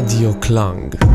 Radio Klang.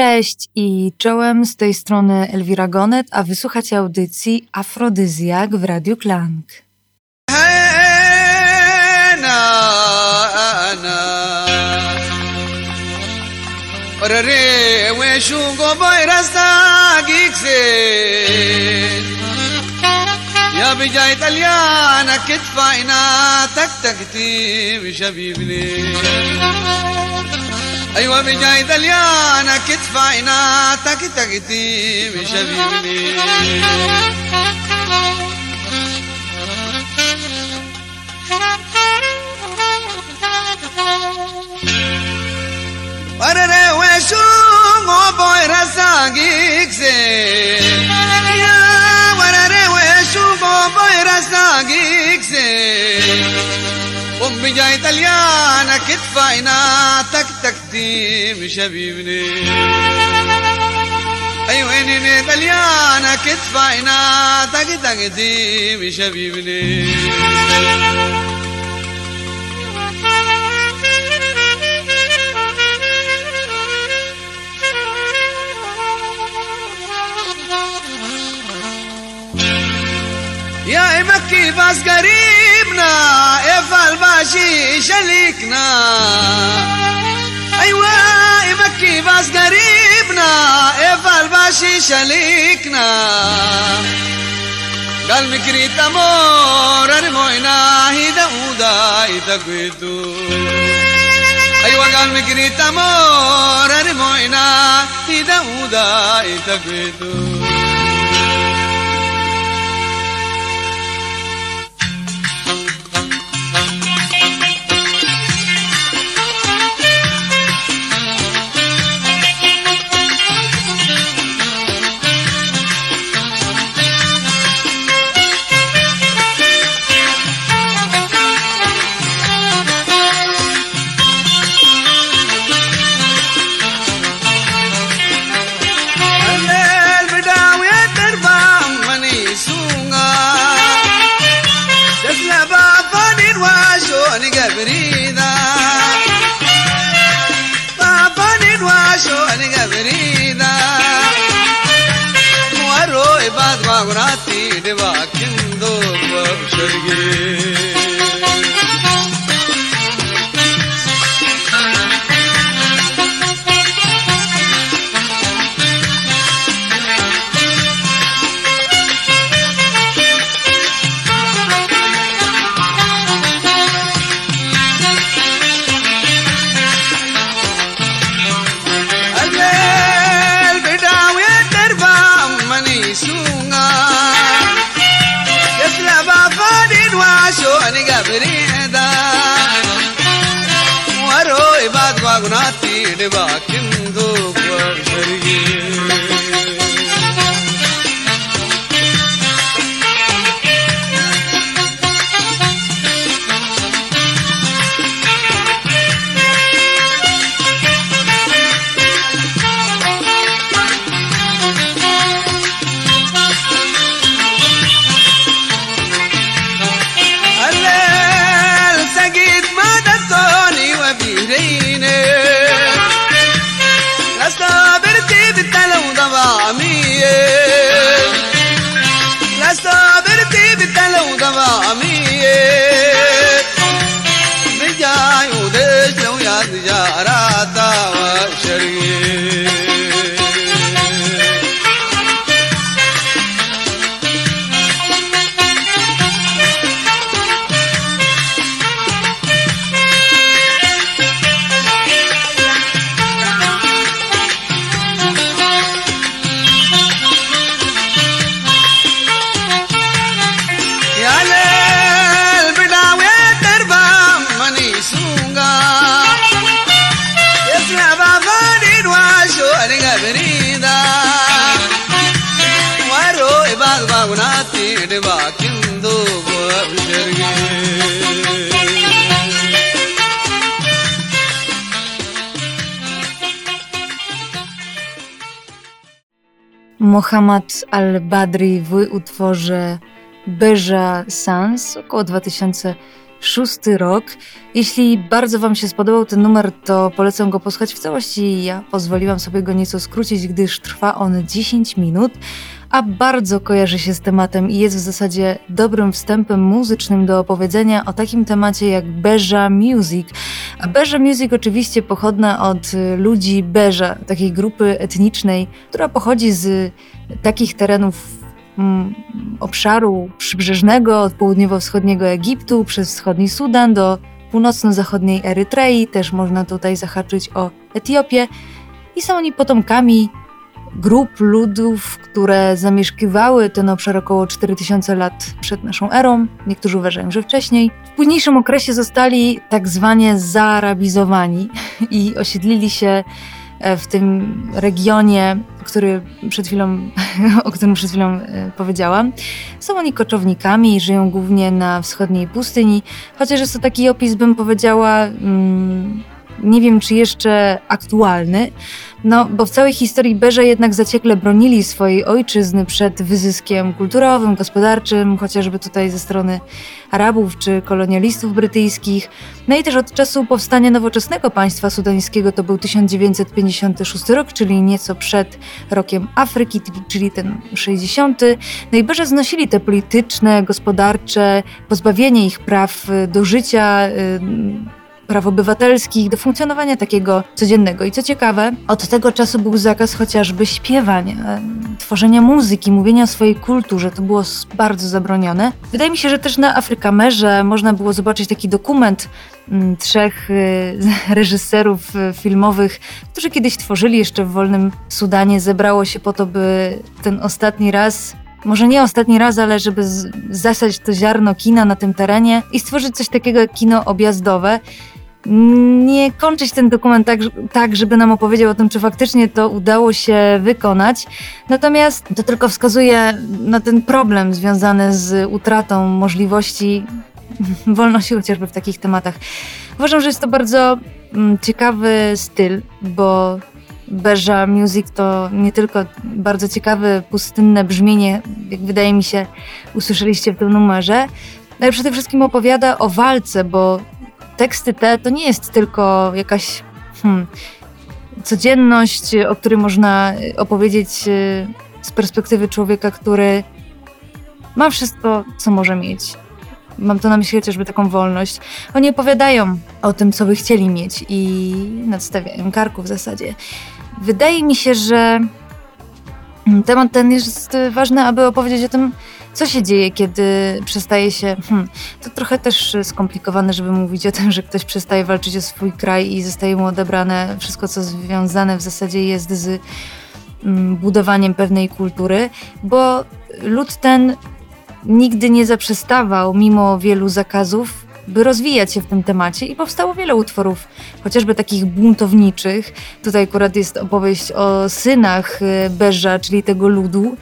Cześć i czołem z tej strony Elwira Gonet, a wysłuchacie audycji Afrodyzjak w Radiu Klang. أنا أنا ورري وشوقو بايرستا جيكسين يا بجاي طليانا كتفاينا تك تك تيم شبيبني ايوه بجاي طليانا كتفاينا تك تك تيم شبيبني Warere weshu ngo boy rasagik se Ya warere weshu ngo boy rasagik أمي جاي تليانة كتف عيناتك تكتيم شبيبني. أيوه اني تليانة كتف عيناتك تكتيم شبيبني. يا إبكي باس قريب الصفا الباشي شليكنا. ايوا مكي بس قريبنا. إيفا الباشي شليكنا. قال مكري تمور أرموينا هيدا ودا يتقويتو ايوا قال مكري تمور أرموينا هيدا ودا يتقويتو Mohammad al-Badri w utworze Beja Sans, około 2006 rok. Jeśli bardzo Wam się spodobał ten numer, to polecam go posłuchać w całości. Ja pozwoliłam sobie go nieco skrócić, gdyż trwa on 10 minut, a bardzo kojarzy się z tematem i jest w zasadzie dobrym wstępem muzycznym do opowiedzenia o takim temacie jak Beja Music. A Beja Music oczywiście pochodna od y, ludzi Beja, takiej grupy etnicznej, która pochodzi z takich terenów mm, obszaru przybrzeżnego od południowo-wschodniego Egiptu przez wschodni Sudan do północno-zachodniej Erytrei, też można tutaj zahaczyć o Etiopię. I są oni potomkami grup ludów, które zamieszkiwały ten obszar około 4000 lat przed naszą erą. Niektórzy uważają, że wcześniej. W późniejszym okresie zostali tak zwanie zaarabizowani i osiedlili się e, w tym regionie, który przed chwilą, o którym przed chwilą e, powiedziałam. Są oni koczownikami i żyją głównie na wschodniej pustyni, chociaż jest to taki opis, bym powiedziała, mm, nie wiem czy jeszcze aktualny, no bo w całej historii Berze jednak zaciekle bronili swojej ojczyzny przed wyzyskiem kulturowym, gospodarczym, chociażby tutaj ze strony Arabów czy kolonialistów brytyjskich. No i też od czasu powstania nowoczesnego państwa sudańskiego to był 1956 rok, czyli nieco przed rokiem Afryki, czyli ten 60. No i Berze znosili te polityczne, gospodarcze, pozbawienie ich praw do życia, yy, praw obywatelskich, do funkcjonowania takiego codziennego. I co ciekawe, od tego czasu był zakaz chociażby śpiewania, tworzenia muzyki, mówienia o swojej kulturze. To było bardzo zabronione. Wydaje mi się, że też na Afrykamerze można było zobaczyć taki dokument mm, trzech y, reżyserów y, filmowych, którzy kiedyś tworzyli jeszcze w wolnym Sudanie. Zebrało się po to, by ten ostatni raz może nie ostatni raz, ale żeby zasać to ziarno kina na tym terenie i stworzyć coś takiego jak kino objazdowe nie kończyć ten dokument tak, tak, żeby nam opowiedział o tym, czy faktycznie to udało się wykonać. Natomiast to tylko wskazuje na ten problem związany z utratą możliwości wolności chociażby w takich tematach. Uważam, że jest to bardzo mm, ciekawy styl, bo Beja Music to nie tylko bardzo ciekawe, pustynne brzmienie, jak wydaje mi się, usłyszeliście w tym numerze, ale przede wszystkim opowiada o walce, bo teksty te to nie jest tylko jakaś hmm, codzienność, o której można opowiedzieć e, z perspektywy człowieka, który ma wszystko, co może mieć. Mam to na myśli chociażby taką wolność. Oni opowiadają o tym, co by chcieli mieć i nadstawiają karku w zasadzie. Wydaje mi się, że temat ten jest ważny, aby opowiedzieć o tym, co się dzieje, kiedy przestaje się. Hmm, to trochę też skomplikowane, żeby mówić o tym, że ktoś przestaje walczyć o swój kraj i zostaje mu odebrane wszystko, co związane w zasadzie jest z mm, budowaniem pewnej kultury, bo lud ten nigdy nie zaprzestawał, mimo wielu zakazów, by rozwijać się w tym temacie i powstało wiele utworów, chociażby takich buntowniczych. Tutaj akurat jest opowieść o synach y, Beża, czyli tego ludu,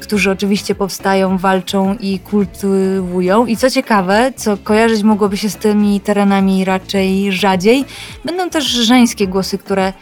którzy oczywiście powstają, walczą i kultywują. I co ciekawe, co kojarzyć mogłoby się z tymi terenami raczej rzadziej, będą też żeńskie głosy, które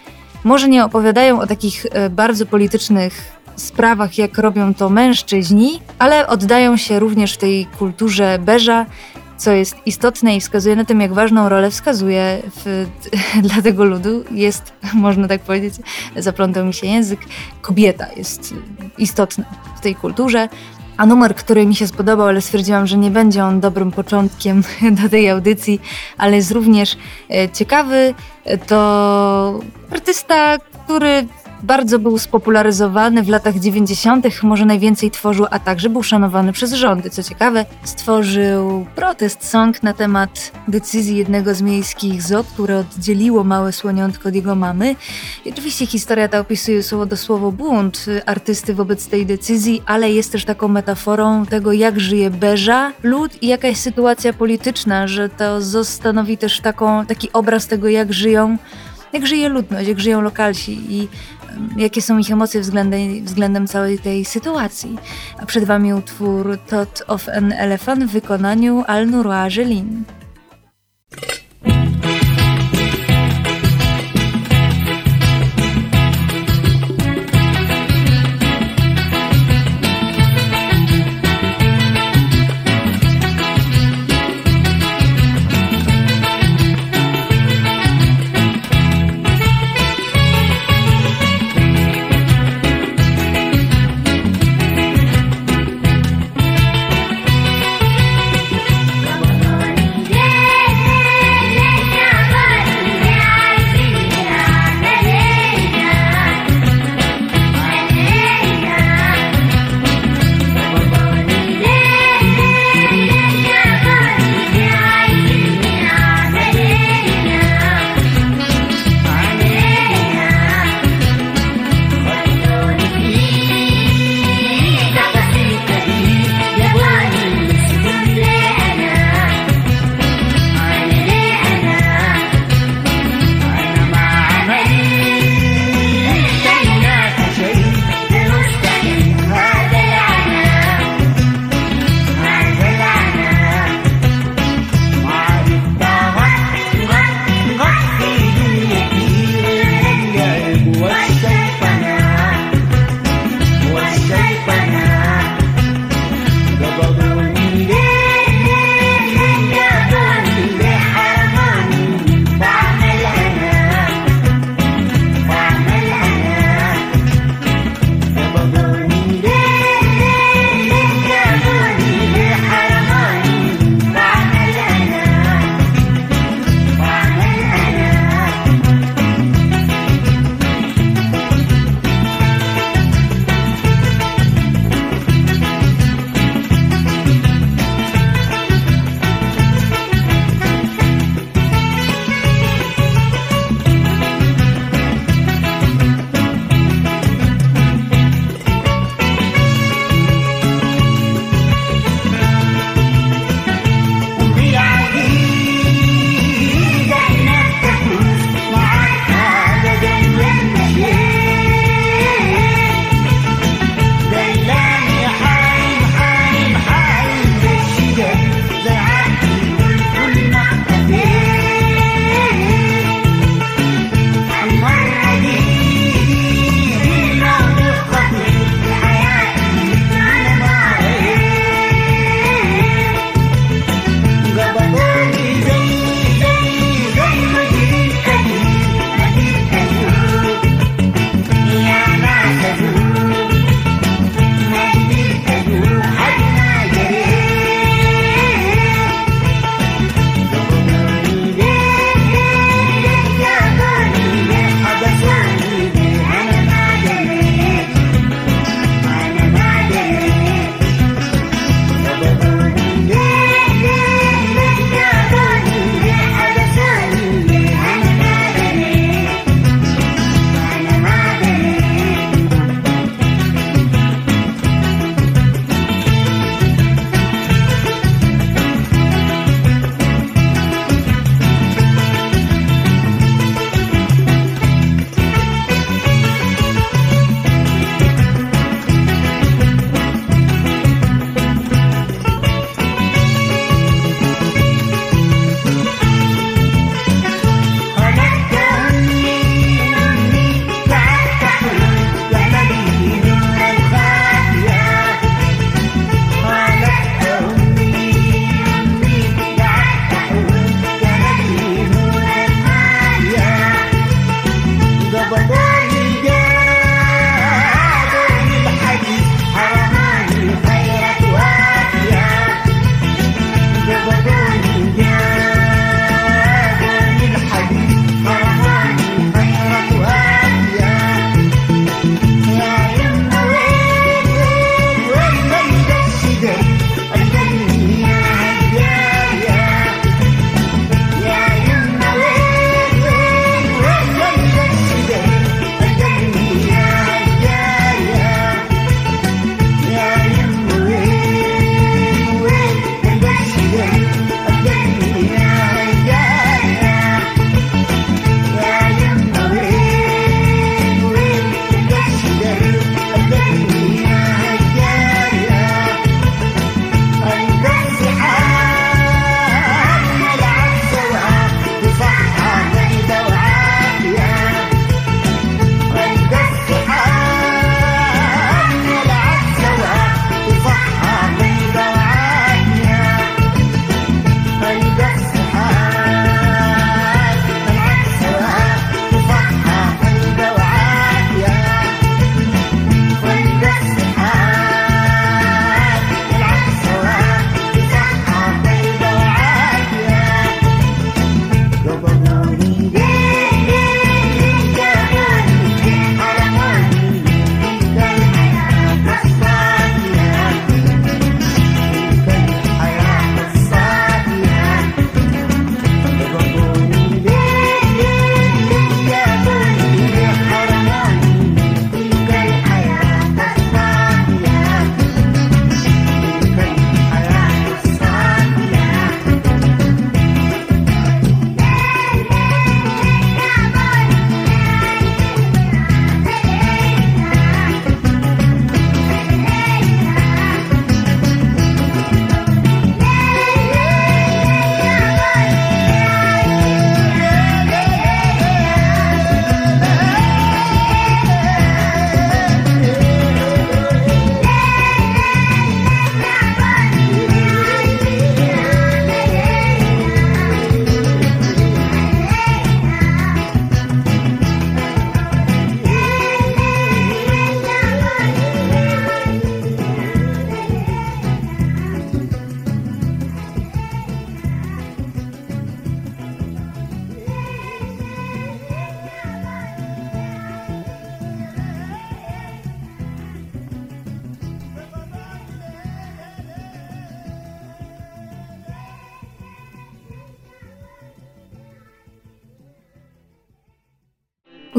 może nie opowiadają o takich y, bardzo politycznych sprawach, jak robią to mężczyźni, ale oddają się również w tej kulturze Beża co jest istotne i wskazuje na tym, jak ważną rolę wskazuje w, dla tego ludu, jest, można tak powiedzieć, zaplątał mi się język, kobieta jest istotna w tej kulturze. A numer, który mi się spodobał, ale stwierdziłam, że nie będzie on dobrym początkiem do tej audycji, ale jest również e, ciekawy, to artysta, który Bardzo był spopularyzowany w latach 90., może najwięcej tworzył, a także był szanowany przez rządy. Co ciekawe, stworzył protest song na temat decyzji jednego z miejskich ZOT, które oddzieliło małe słoniątko od jego mamy. I oczywiście historia ta opisuje słowo do słowo bunt artysty wobec tej decyzji, ale jest też taką metaforą tego, jak żyje Beża, lud i jaka jest sytuacja polityczna, że to stanowi też taką, taki obraz tego, jak żyją jak żyje ludność, jak żyją lokalsi i jakie są ich emocje względem, względem całej tej sytuacji. A przed Wami utwór Tot of an Elephant w wykonaniu Al-Nurwa Jelin.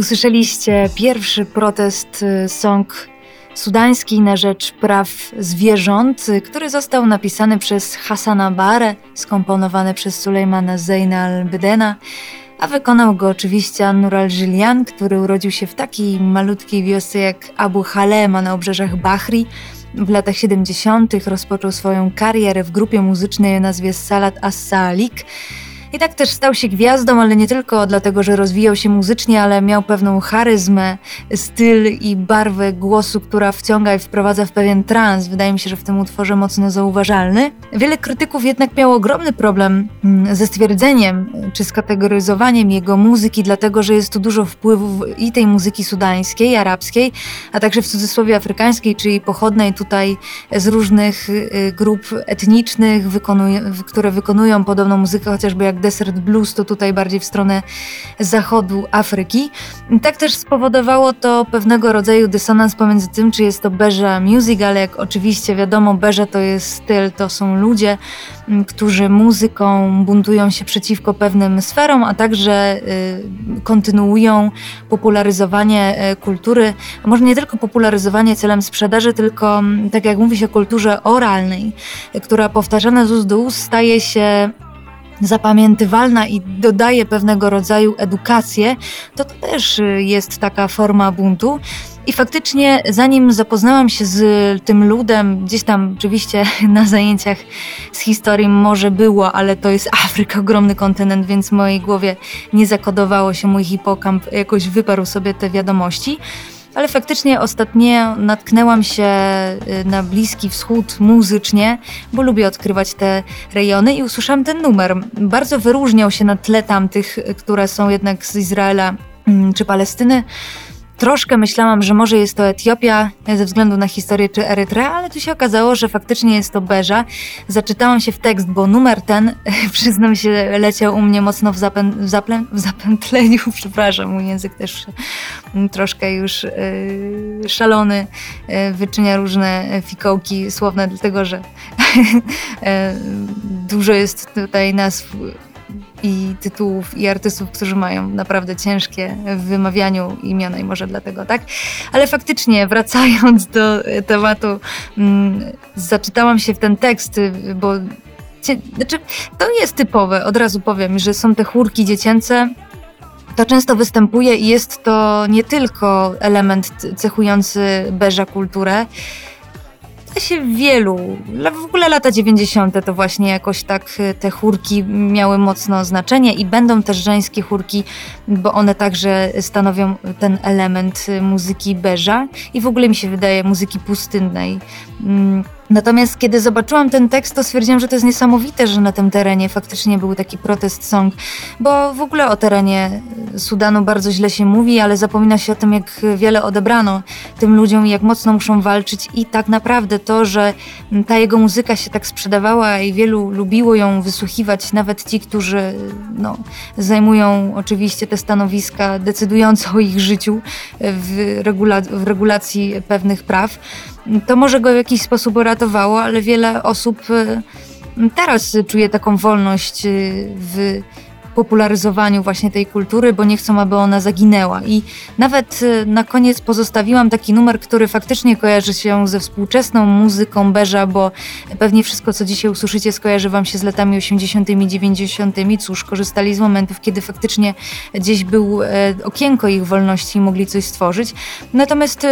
Usłyszeliście pierwszy protest y, song sudański na rzecz praw zwierząt, y, który został napisany przez Hassana Bare, skomponowany przez Sulejmana Zeyna al-Bydena, a wykonał go oczywiście Anur al-Jilian, który urodził się w takiej malutkiej wiosce jak Abu Halema na obrzeżach Bahri. W latach 70. rozpoczął swoją karierę w grupie muzycznej o nazwie Salat As-Salik, i tak też stał się gwiazdą, ale nie tylko dlatego, że rozwijał się muzycznie, ale miał pewną charyzmę, styl i barwę głosu, która wciąga i wprowadza w pewien trans. Wydaje mi się, że w tym utworze mocno zauważalny. Wiele krytyków jednak miało ogromny problem mm, ze stwierdzeniem czy skategoryzowaniem jego muzyki, dlatego że jest tu dużo wpływów i tej muzyki sudańskiej, arabskiej, a także w cudzysłowie afrykańskiej, czyli pochodnej tutaj z różnych y, grup etnicznych, które wykonują podobną muzykę, chociażby jak Desert Blues to tutaj bardziej w stronę zachodu Afryki. Tak też spowodowało to pewnego rodzaju dysonans pomiędzy tym, czy jest to Beja Music, ale jak oczywiście wiadomo, Beja to jest styl, to są ludzie, którzy muzyką buntują się przeciwko pewnym sferom, a także y, kontynuują popularyzowanie y, kultury, a może nie tylko popularyzowanie celem sprzedaży, tylko tak jak mówi się, kulturze oralnej, która powtarzana z ust do ust staje się zapamiętywalna i dodaje pewnego rodzaju edukację, to to też y, jest taka forma buntu. I faktycznie, zanim zapoznałam się z tym ludem, gdzieś tam oczywiście na zajęciach z historii może było, ale to jest Afryka, ogromny kontynent, więc w mojej głowie nie zakodowało się, mój hipokamp jakoś wyparł sobie te wiadomości ale faktycznie ostatnio natknęłam się y, na Bliski Wschód muzycznie, bo lubię odkrywać te rejony i usłyszałam ten numer. Bardzo wyróżniał się na tle tamtych, które są jednak z Izraela mm, czy Palestyny. Troszkę myślałam, że może jest to Etiopia ze względu na historię czy Erytrea, ale tu się okazało, że faktycznie jest to Beża. Zaczytałam się w tekst, bo numer ten, przyznam się, leciał u mnie mocno w, zapę w, zaplę w zapętleniu, przepraszam, mój język też troszkę już yy, szalony, yy, wyczynia różne fikołki słowne, dlatego że yy, dużo jest tutaj nazw i tytułów i artystów, którzy mają naprawdę ciężkie w wymawianiu imiona i może dlatego, tak? Ale faktycznie, wracając do tematu, mm, zaczytałam się w ten tekst, bo znaczy, to jest typowe, od razu powiem, że są te chórki dziecięce, to często występuje i jest to nie tylko element cechujący beża kulturę, się wielu, w ogóle lata 90. to właśnie jakoś tak e, te chórki miały mocno znaczenie i będą też żeńskie chórki, bo one także stanowią ten element e, muzyki beża i w ogóle mi się wydaje muzyki pustynnej. Natomiast kiedy zobaczyłam ten tekst, to stwierdziłam, że to jest niesamowite, że na tym terenie faktycznie był taki protest song, bo w ogóle o terenie Sudanu bardzo źle się mówi, ale zapomina się o tym, jak wiele odebrano tym ludziom i jak mocno muszą walczyć. I tak naprawdę to, że ta jego muzyka się tak sprzedawała i wielu lubiło ją wysłuchiwać, nawet ci, którzy no, zajmują oczywiście te stanowiska decydujące o ich życiu w, regula w regulacji pewnych praw, to może go w jakiś sposób uratowało, ale wiele osób y, teraz czuje taką wolność y, w popularyzowaniu właśnie tej kultury, bo nie chcą, aby ona zaginęła. I nawet y, na koniec pozostawiłam taki numer, który faktycznie kojarzy się ze współczesną muzyką Beża, bo pewnie wszystko, co dzisiaj usłyszycie, skojarzy wam się z latami 80., 90. Cóż, korzystali z momentów, kiedy faktycznie gdzieś był e, okienko ich wolności i mogli coś stworzyć. Natomiast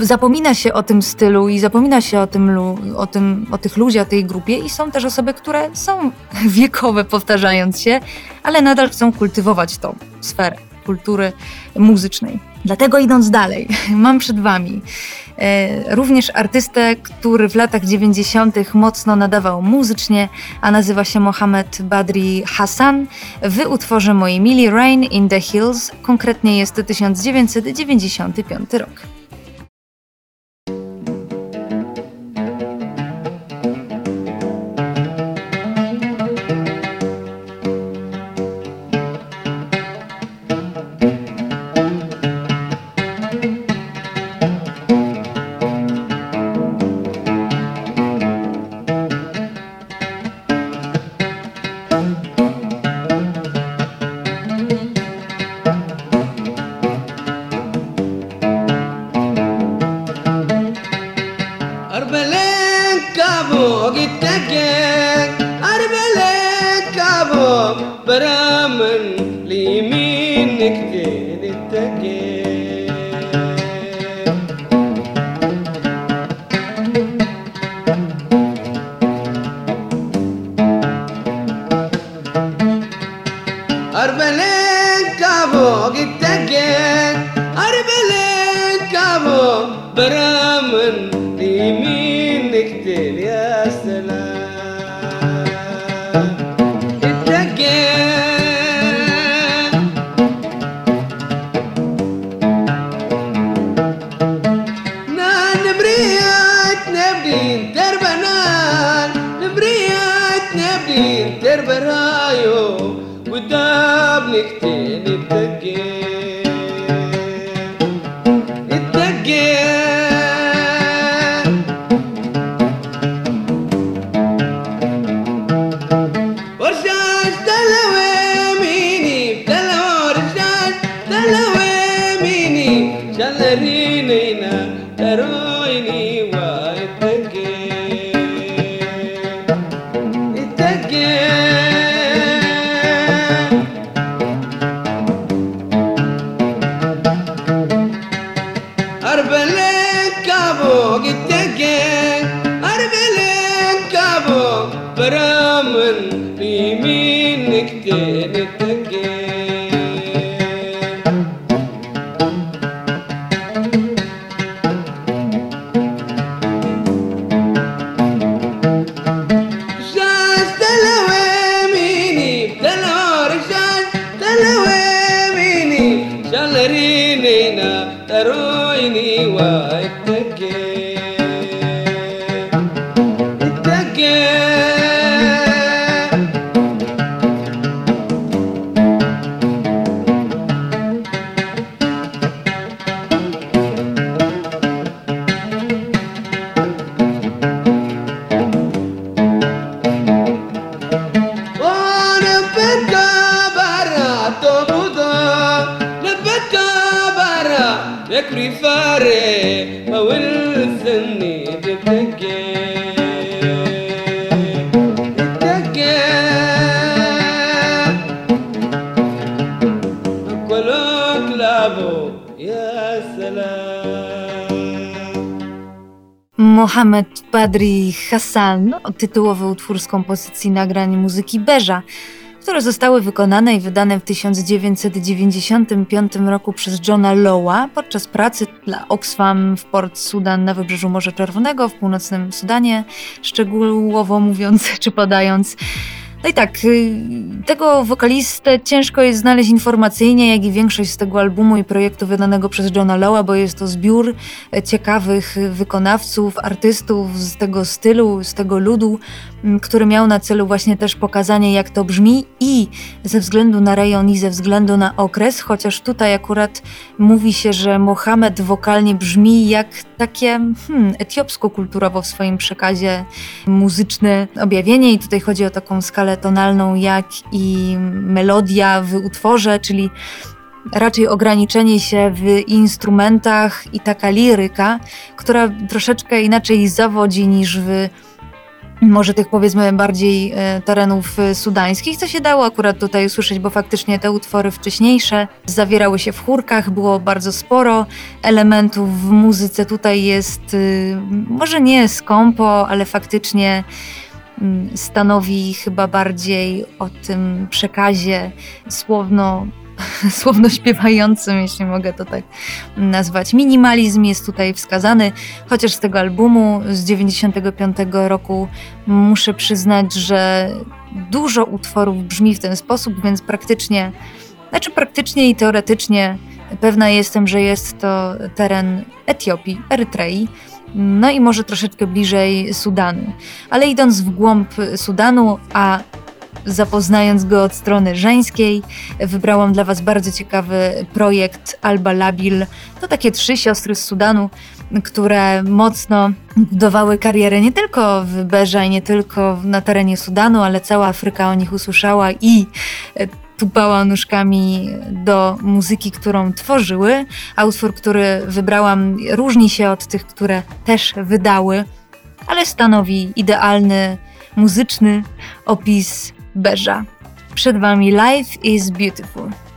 zapomina się o tym stylu i zapomina się o, tym, o, tym, o tych ludziach, tej grupie i są też osoby, które są wiekowe, powtarzając się, ale nadal chcą kultywować tą sferę kultury muzycznej. Dlatego idąc dalej, mam przed Wami e, również artystę, który w latach 90. mocno nadawał muzycznie, a nazywa się Mohamed Badri Hassan w utworze mojej mili Rain in the Hills, konkretnie jest to 1995 rok. Badri Hassan, tytułowy utwór z kompozycji nagrań muzyki Beża, które zostały wykonane i wydane w 1995 roku przez Johna Lowa podczas pracy dla Oxfam w Port Sudan na wybrzeżu Morza Czerwonego w północnym Sudanie, szczegółowo mówiąc czy podając. No i tak, y, tego wokalistę ciężko jest znaleźć informacyjnie, jak i większość z tego albumu i projektu wydanego przez Johna Lowa, bo jest to zbiór e, ciekawych wykonawców, artystów z tego stylu, z tego ludu, który miał na celu właśnie też pokazanie, jak to brzmi i ze względu na rejon i ze względu na okres, chociaż tutaj akurat mówi się, że Mohamed wokalnie brzmi jak takie hmm, etiopsko-kulturowo w swoim przekazie muzyczne objawienie. I tutaj chodzi o taką skalę tonalną jak i melodia w utworze, czyli raczej ograniczenie się w instrumentach i taka liryka, która troszeczkę inaczej zawodzi niż w może tych powiedzmy bardziej e, terenów e, sudańskich, co się dało akurat tutaj usłyszeć, bo faktycznie te utwory wcześniejsze zawierały się w chórkach, było bardzo sporo elementów w muzyce. Tutaj jest y, może nie skąpo, ale faktycznie mm, stanowi chyba bardziej o tym przekazie słowno słowno śpiewającym, jeśli mogę to tak nazwać. Minimalizm jest tutaj wskazany, chociaż z tego albumu z 95 roku muszę przyznać, że dużo utworów brzmi w ten sposób, więc praktycznie, znaczy praktycznie i teoretycznie pewna jestem, że jest to teren Etiopii, Erytrei, no i może troszeczkę bliżej Sudanu. Ale idąc w głąb Sudanu, a zapoznając go od strony żeńskiej, wybrałam dla Was bardzo ciekawy projekt Alba Labil. To takie trzy siostry z Sudanu, które mocno budowały karierę nie tylko w Berze i nie tylko na terenie Sudanu, ale cała Afryka o nich usłyszała i tupała nóżkami do muzyki, którą tworzyły, a utwór, który wybrałam, różni się od tych, które też wydały, ale stanowi idealny muzyczny opis Berza. Przed Wami Life is Beautiful.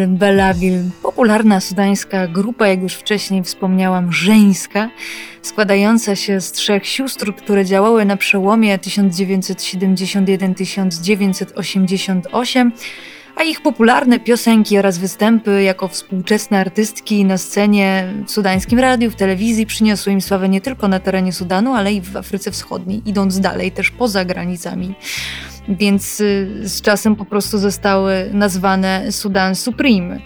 Al-Balabil, popularna sudańska grupa, jak już wcześniej wspomniałam, żeńska, składająca się z trzech sióstr, które działały na przełomie 1971-1988, a ich popularne piosenki oraz występy jako współczesne artystki na scenie w sudańskim radiu, w telewizji przyniosły im sławę nie tylko na terenie Sudanu, ale i w Afryce Wschodniej, idąc dalej też poza granicami więc y, z czasem po prostu zostały nazwane Sudan Supreme.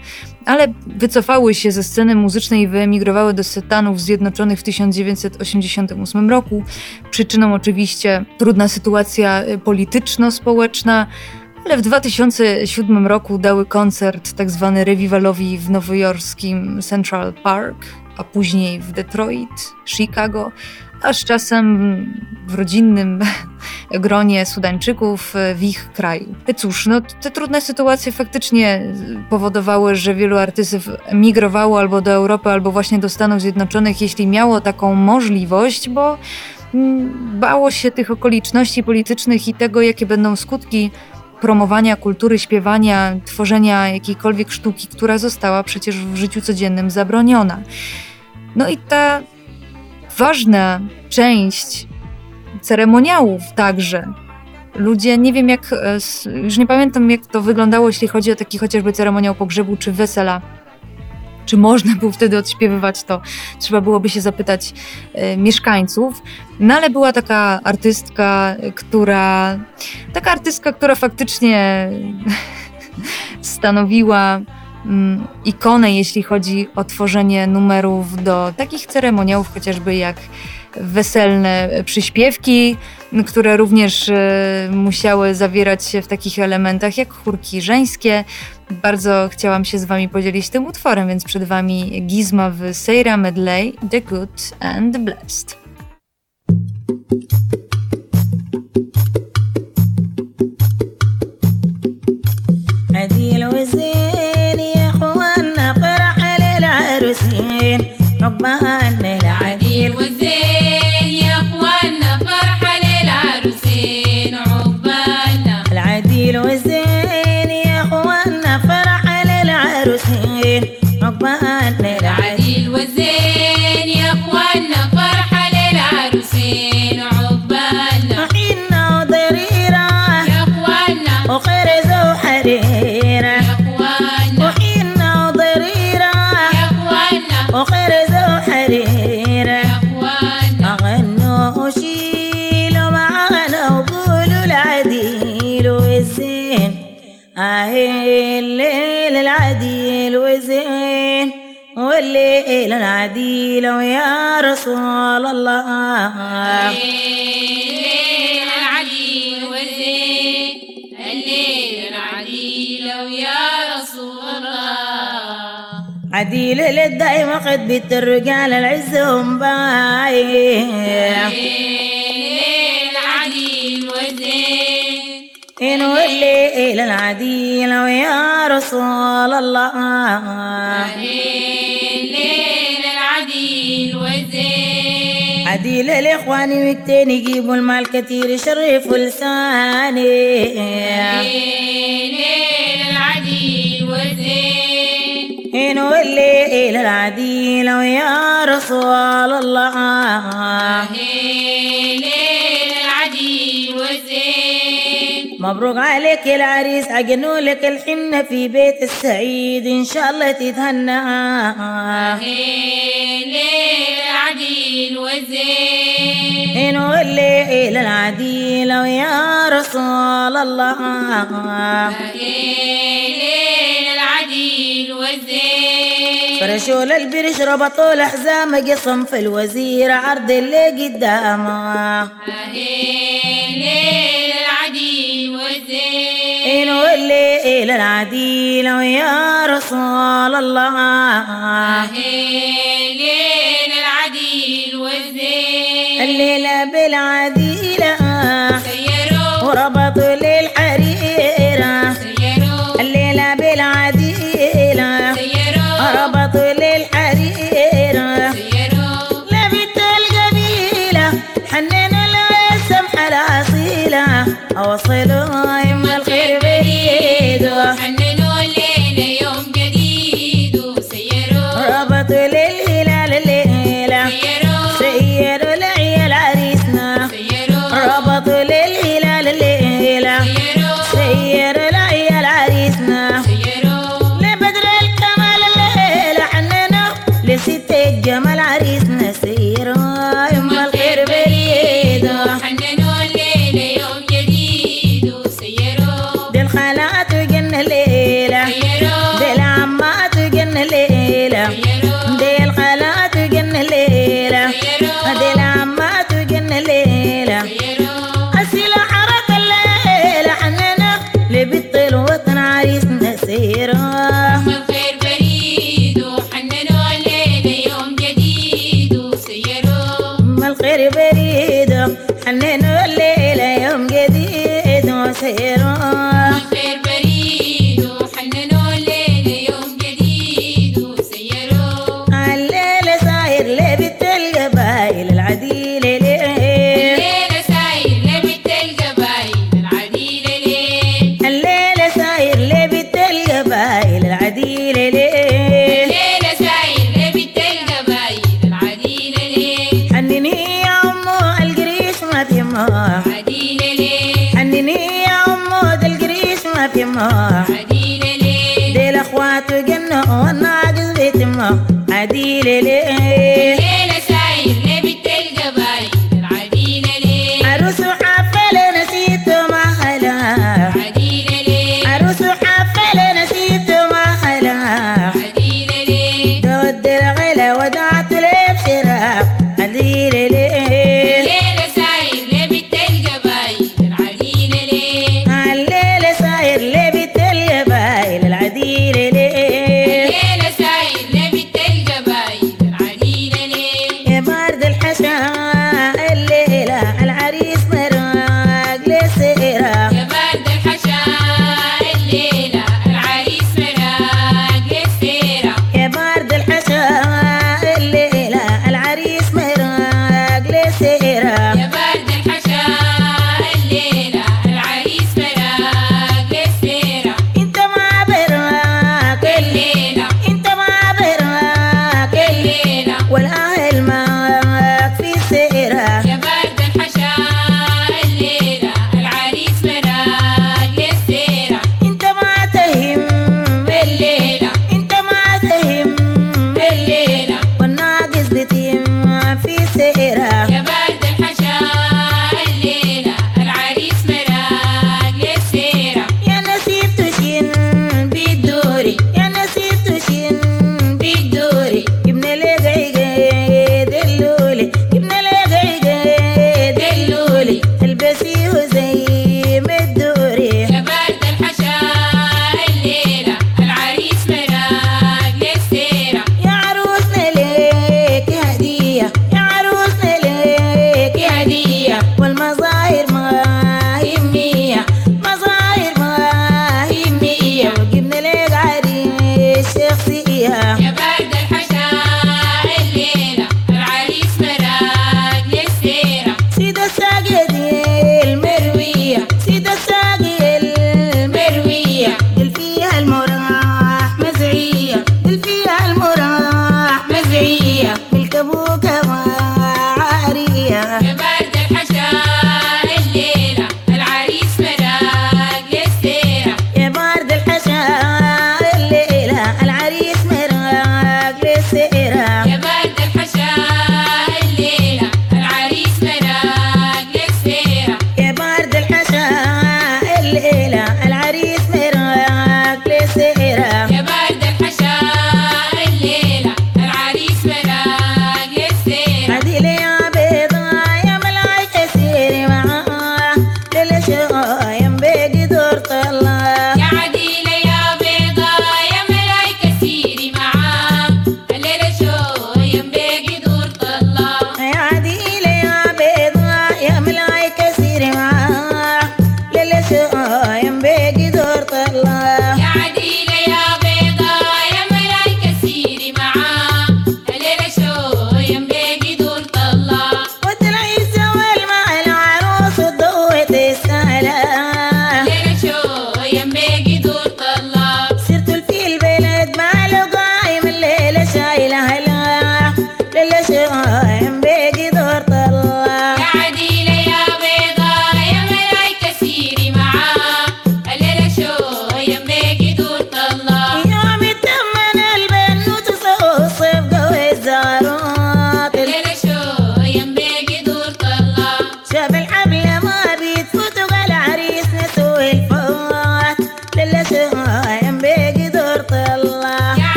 Ale wycofały się ze sceny muzycznej i wyemigrowały do Stanów Zjednoczonych w 1988 roku. Przyczyną oczywiście trudna sytuacja y, polityczno-społeczna, ale w 2007 roku dały koncert tak zwany rewivalowi w nowojorskim Central Park, a później w Detroit, Chicago, a z czasem w rodzinnym gronie Sudańczyków w ich kraju. Cóż, no te trudne sytuacje faktycznie powodowały, że wielu artystów migrowało albo do Europy, albo właśnie do Stanów Zjednoczonych, jeśli miało taką możliwość, bo bało się tych okoliczności politycznych i tego, jakie będą skutki promowania kultury śpiewania, tworzenia jakiejkolwiek sztuki, która została przecież w życiu codziennym zabroniona. No i ta ważna część ceremoniałów także. Ludzie, nie wiem jak, już nie pamiętam jak to wyglądało, jeśli chodzi o taki chociażby ceremoniał pogrzebu czy wesela. Czy można było wtedy odśpiewywać to? Trzeba byłoby się zapytać e, mieszkańców. No ale była taka artystka, która, taka artystka, która faktycznie stanowiła mm, ikonę, jeśli chodzi o tworzenie numerów do takich ceremoniałów, chociażby jak weselne przyśpiewki, które również e, musiały zawierać się w takich elementach jak chórki żeńskie. Bardzo chciałam się z Wami podzielić tym utworem, więc przed Wami Gizma w Seira Medley, The Good and the Blessed. عديل وزين يا اخوانا فرح للعروسين عقبال العديل والزين يا اخوانا فرحة للعروسين عقبالنا. العديل والزين يا اخوانا فرح للعروسين عقبال العديل العديل والزين يا اخوانا فرحة للعروسين. الليل العديل والزين والليل العديل ويا رسول الله. الليل العديل والزين الليل العديل ويا رسول الله. عديل للدايم قد بيت الرجال العزهم باين والزين إن والليل العديل ويا رسول الله. الليل العديل والزين. عديل الإخوان والتاني يجيبوا المال كتير يشرفوا لساني الليل العديل والزين. إن والليل العديل ويا رسول الله. مبروك عليك يا العريس عجنوا لك الحنة في بيت السعيد. إن شاء الله تتهنى. والزين. إن والليل العديل ويا رسول الله. العديل والزين. فرشوا للبرش ربطوا الحزام قسم في الوزير عرض اللي قدامه. الليل العديل والزين والليل العديل ويا رسول الله. الليل العديل والزين الليلة بالعديلة. سيروا. وربطوا rentrer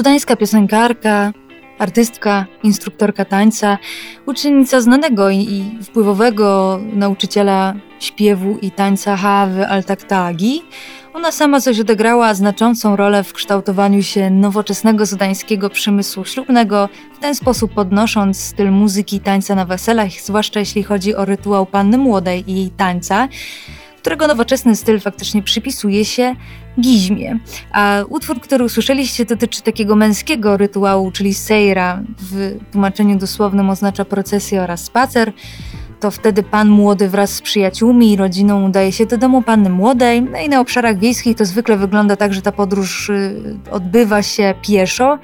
Sudańska piosenkarka, artystka, instruktorka tańca, uczennica znanego i, wpływowego nauczyciela śpiewu i tańca Hawy Al-Taktagi. Ona sama coś odegrała znaczącą rolę w kształtowaniu się nowoczesnego sudańskiego przemysłu ślubnego, w ten sposób podnosząc styl muzyki i tańca na weselach, zwłaszcza jeśli chodzi o rytuał panny młodej i jej tańca, którego nowoczesny styl faktycznie przypisuje się gizmie. A utwór, który usłyszeliście, dotyczy takiego męskiego rytuału, czyli sejra. W tłumaczeniu dosłownym oznacza procesję oraz spacer. To wtedy pan młody wraz z przyjaciółmi i rodziną udaje się do domu panny młodej. No i na obszarach wiejskich to zwykle wygląda tak, że ta podróż y, odbywa się pieszo,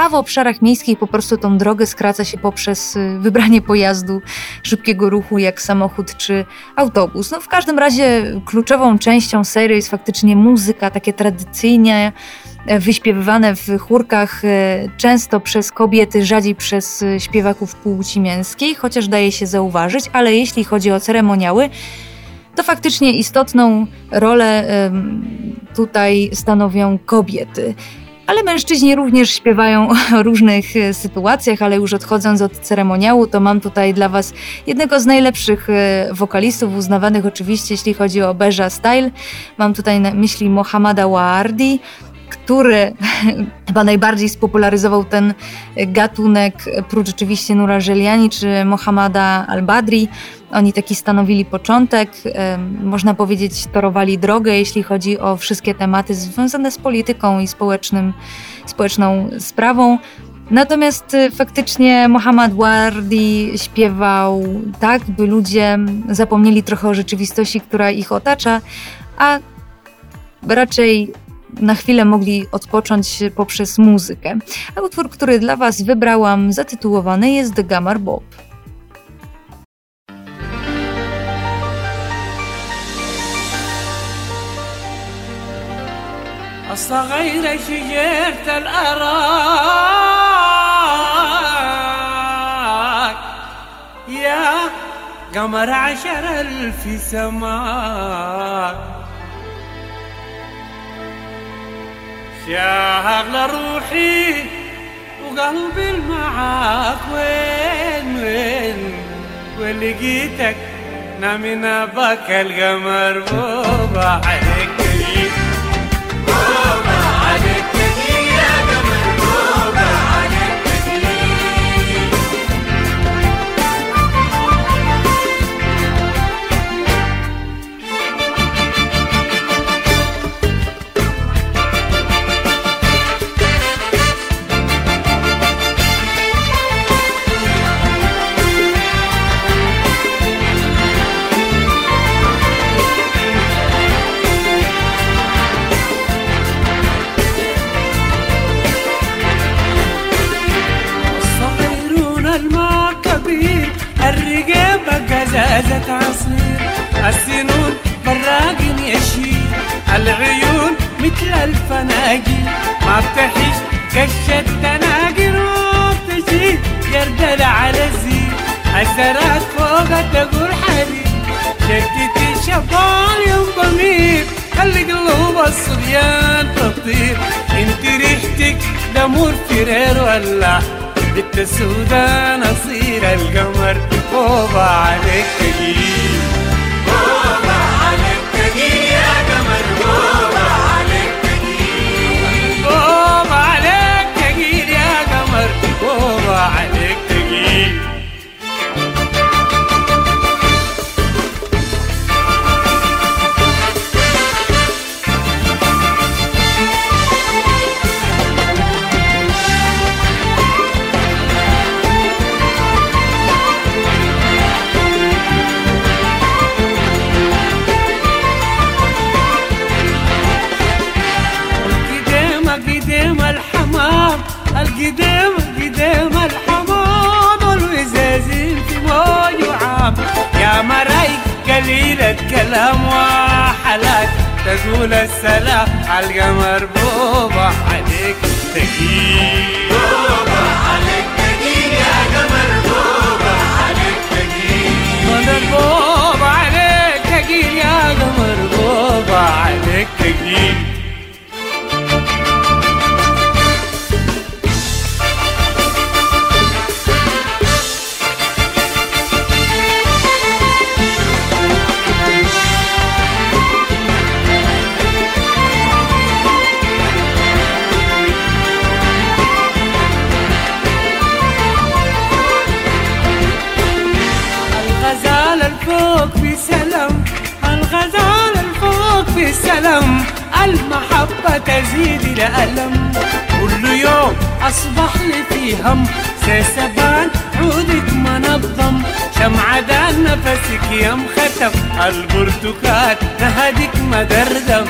a w obszarach miejskich po prostu tą drogę skraca się poprzez y, wybranie pojazdu szybkiego ruchu, jak samochód czy autobus. No w każdym razie kluczową częścią serii jest faktycznie muzyka, takie tradycyjnie e, wyśpiewywane w chórkach, e, często przez kobiety, rzadziej przez e, śpiewaków płci męskiej, chociaż daje się zauważyć, ale jeśli chodzi o ceremoniały, to faktycznie istotną rolę tutaj stanowią kobiety. Ale mężczyźni również śpiewają o różnych e, sytuacjach, ale już odchodząc od ceremoniału, to mam tutaj dla Was jednego z najlepszych e, wokalistów, uznawanych oczywiście, jeśli chodzi o Beja Style. Mam tutaj na myśli Mohammada Waardi, który chyba najbardziej spopularyzował ten gatunek, prócz oczywiście Nura Żeliani czy Mohammada Al-Badri. Oni taki stanowili początek, można powiedzieć torowali drogę, jeśli chodzi o wszystkie tematy związane z polityką i społecznym, społeczną sprawą. Natomiast y, faktycznie Mohammad Wardi śpiewał tak, by ludzie zapomnieli trochę o rzeczywistości, która ich otacza, a raczej na chwilę mogli odpocząć poprzez muzykę. A utwór, który dla Was wybrałam, zatytułowany jest The Gamar Bob. الصغيرة شجرة الأراك يا قمر عشر ألف سماك يا أغلى روحي وقلبي معاك وين وين ولقيتك نامي نبك القمر بوبعي قزازة عصير السنون براق يشيل العيون مثل الفناجل ما بتحش كشة تناقل وبتشيل جردل على الزين الزرات فوق تقول حبيب. شدتي الشبال يوم ضمير خلي قلوب الصبيان تطير. انت ريحتك دمور فرير ولا انت سودة نصير القمر. طوبة عليك تجيب طوبة عليك تجيب يا قمر. طوبة عليك تجيب طوبة عليك تجيب يا قمر. طوبة عليك تجيب قول السلام عالقمر بوبا عليك. تجيب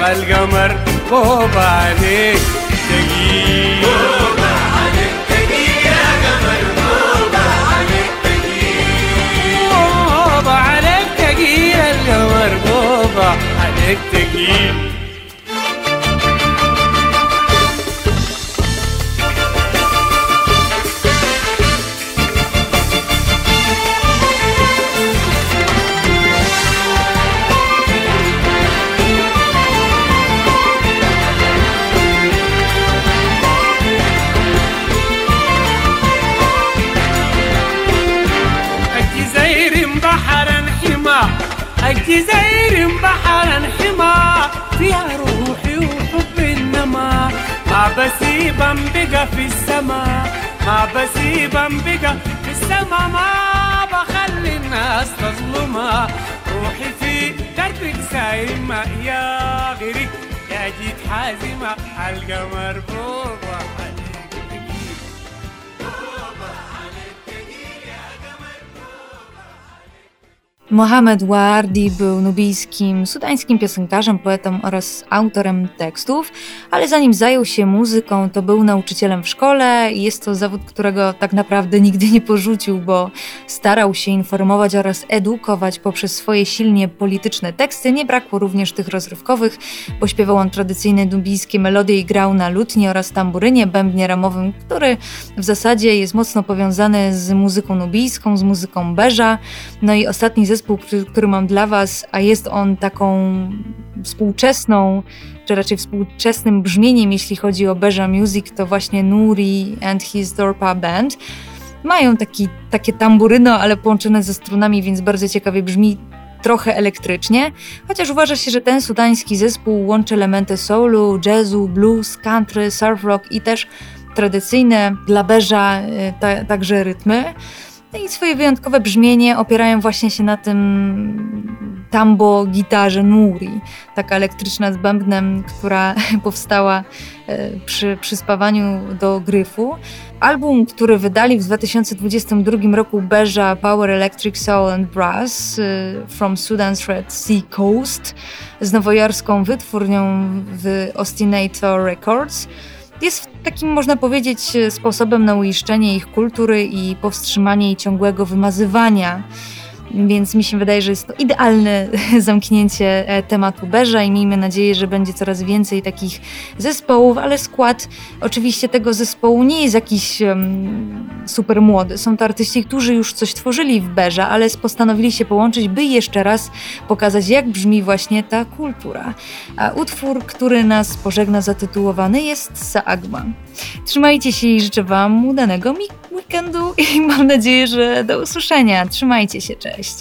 ما القمر. فوق عليك تجيب فوق عليك تجي يا قمر. عليك تجي بقى في السما ما بسيبا بقى في السما ما بخلي الناس تظلمها روحي في دربك سايمة يا غيرك يا جيت حازمة القمر فوق Mohamed Wardi był nubijskim, sudańskim piosenkarzem, poetą oraz autorem tekstów, ale zanim zajął się muzyką, to był nauczycielem w szkole i jest to zawód, którego tak naprawdę nigdy nie porzucił, bo starał się informować oraz edukować poprzez swoje silnie polityczne teksty. Nie brakło również tych rozrywkowych, bo śpiewał on tradycyjne nubijskie melodie i grał na lutni oraz tamburynie, bębnie ramowym, który w zasadzie jest mocno powiązany z muzyką nubijską, z muzyką beża. No i ostatni zespół, który, który mam dla Was, a jest on taką współczesną, czy raczej współczesnym brzmieniem, jeśli chodzi o Beja Music, to właśnie Nuri and his Dorpa Band. Mają taki, takie tamburyno, ale połączone ze strunami, więc bardzo ciekawie brzmi trochę elektrycznie, chociaż uważa się, że ten sudański zespół łączy elementy soulu, jazzu, blues, country, surf rock i też tradycyjne dla beża y, ta, także rytmy. No i swoje wyjątkowe brzmienie opierają właśnie się na tym tambo gitarze Nuri, taka elektryczna z bębnem, która powstała e, przy przyspawaniu do gryfu. Album, który wydali w 2022 roku Beja Power Electric Soul and Brass e, From Sudan's Red Sea Coast z nowojorską wytwórnią w Ostinator Records jest takim, można powiedzieć, sposobem na uiszczenie ich kultury i powstrzymanie jej ciągłego wymazywania. Więc mi się wydaje, że jest to idealne zamknięcie e, tematu Beża i miejmy nadzieję, że będzie coraz więcej takich zespołów, ale skład oczywiście tego zespołu nie jest jakiś um, super młody. Są to artyści, którzy już coś tworzyli w Beża, ale postanowili się połączyć, by jeszcze raz pokazać, jak brzmi właśnie ta kultura. A utwór, który nas pożegna zatytułowany jest Saagma. Trzymajcie się i życzę Wam udanego weekendu i mam nadzieję, że do usłyszenia. Trzymajcie się, cześć.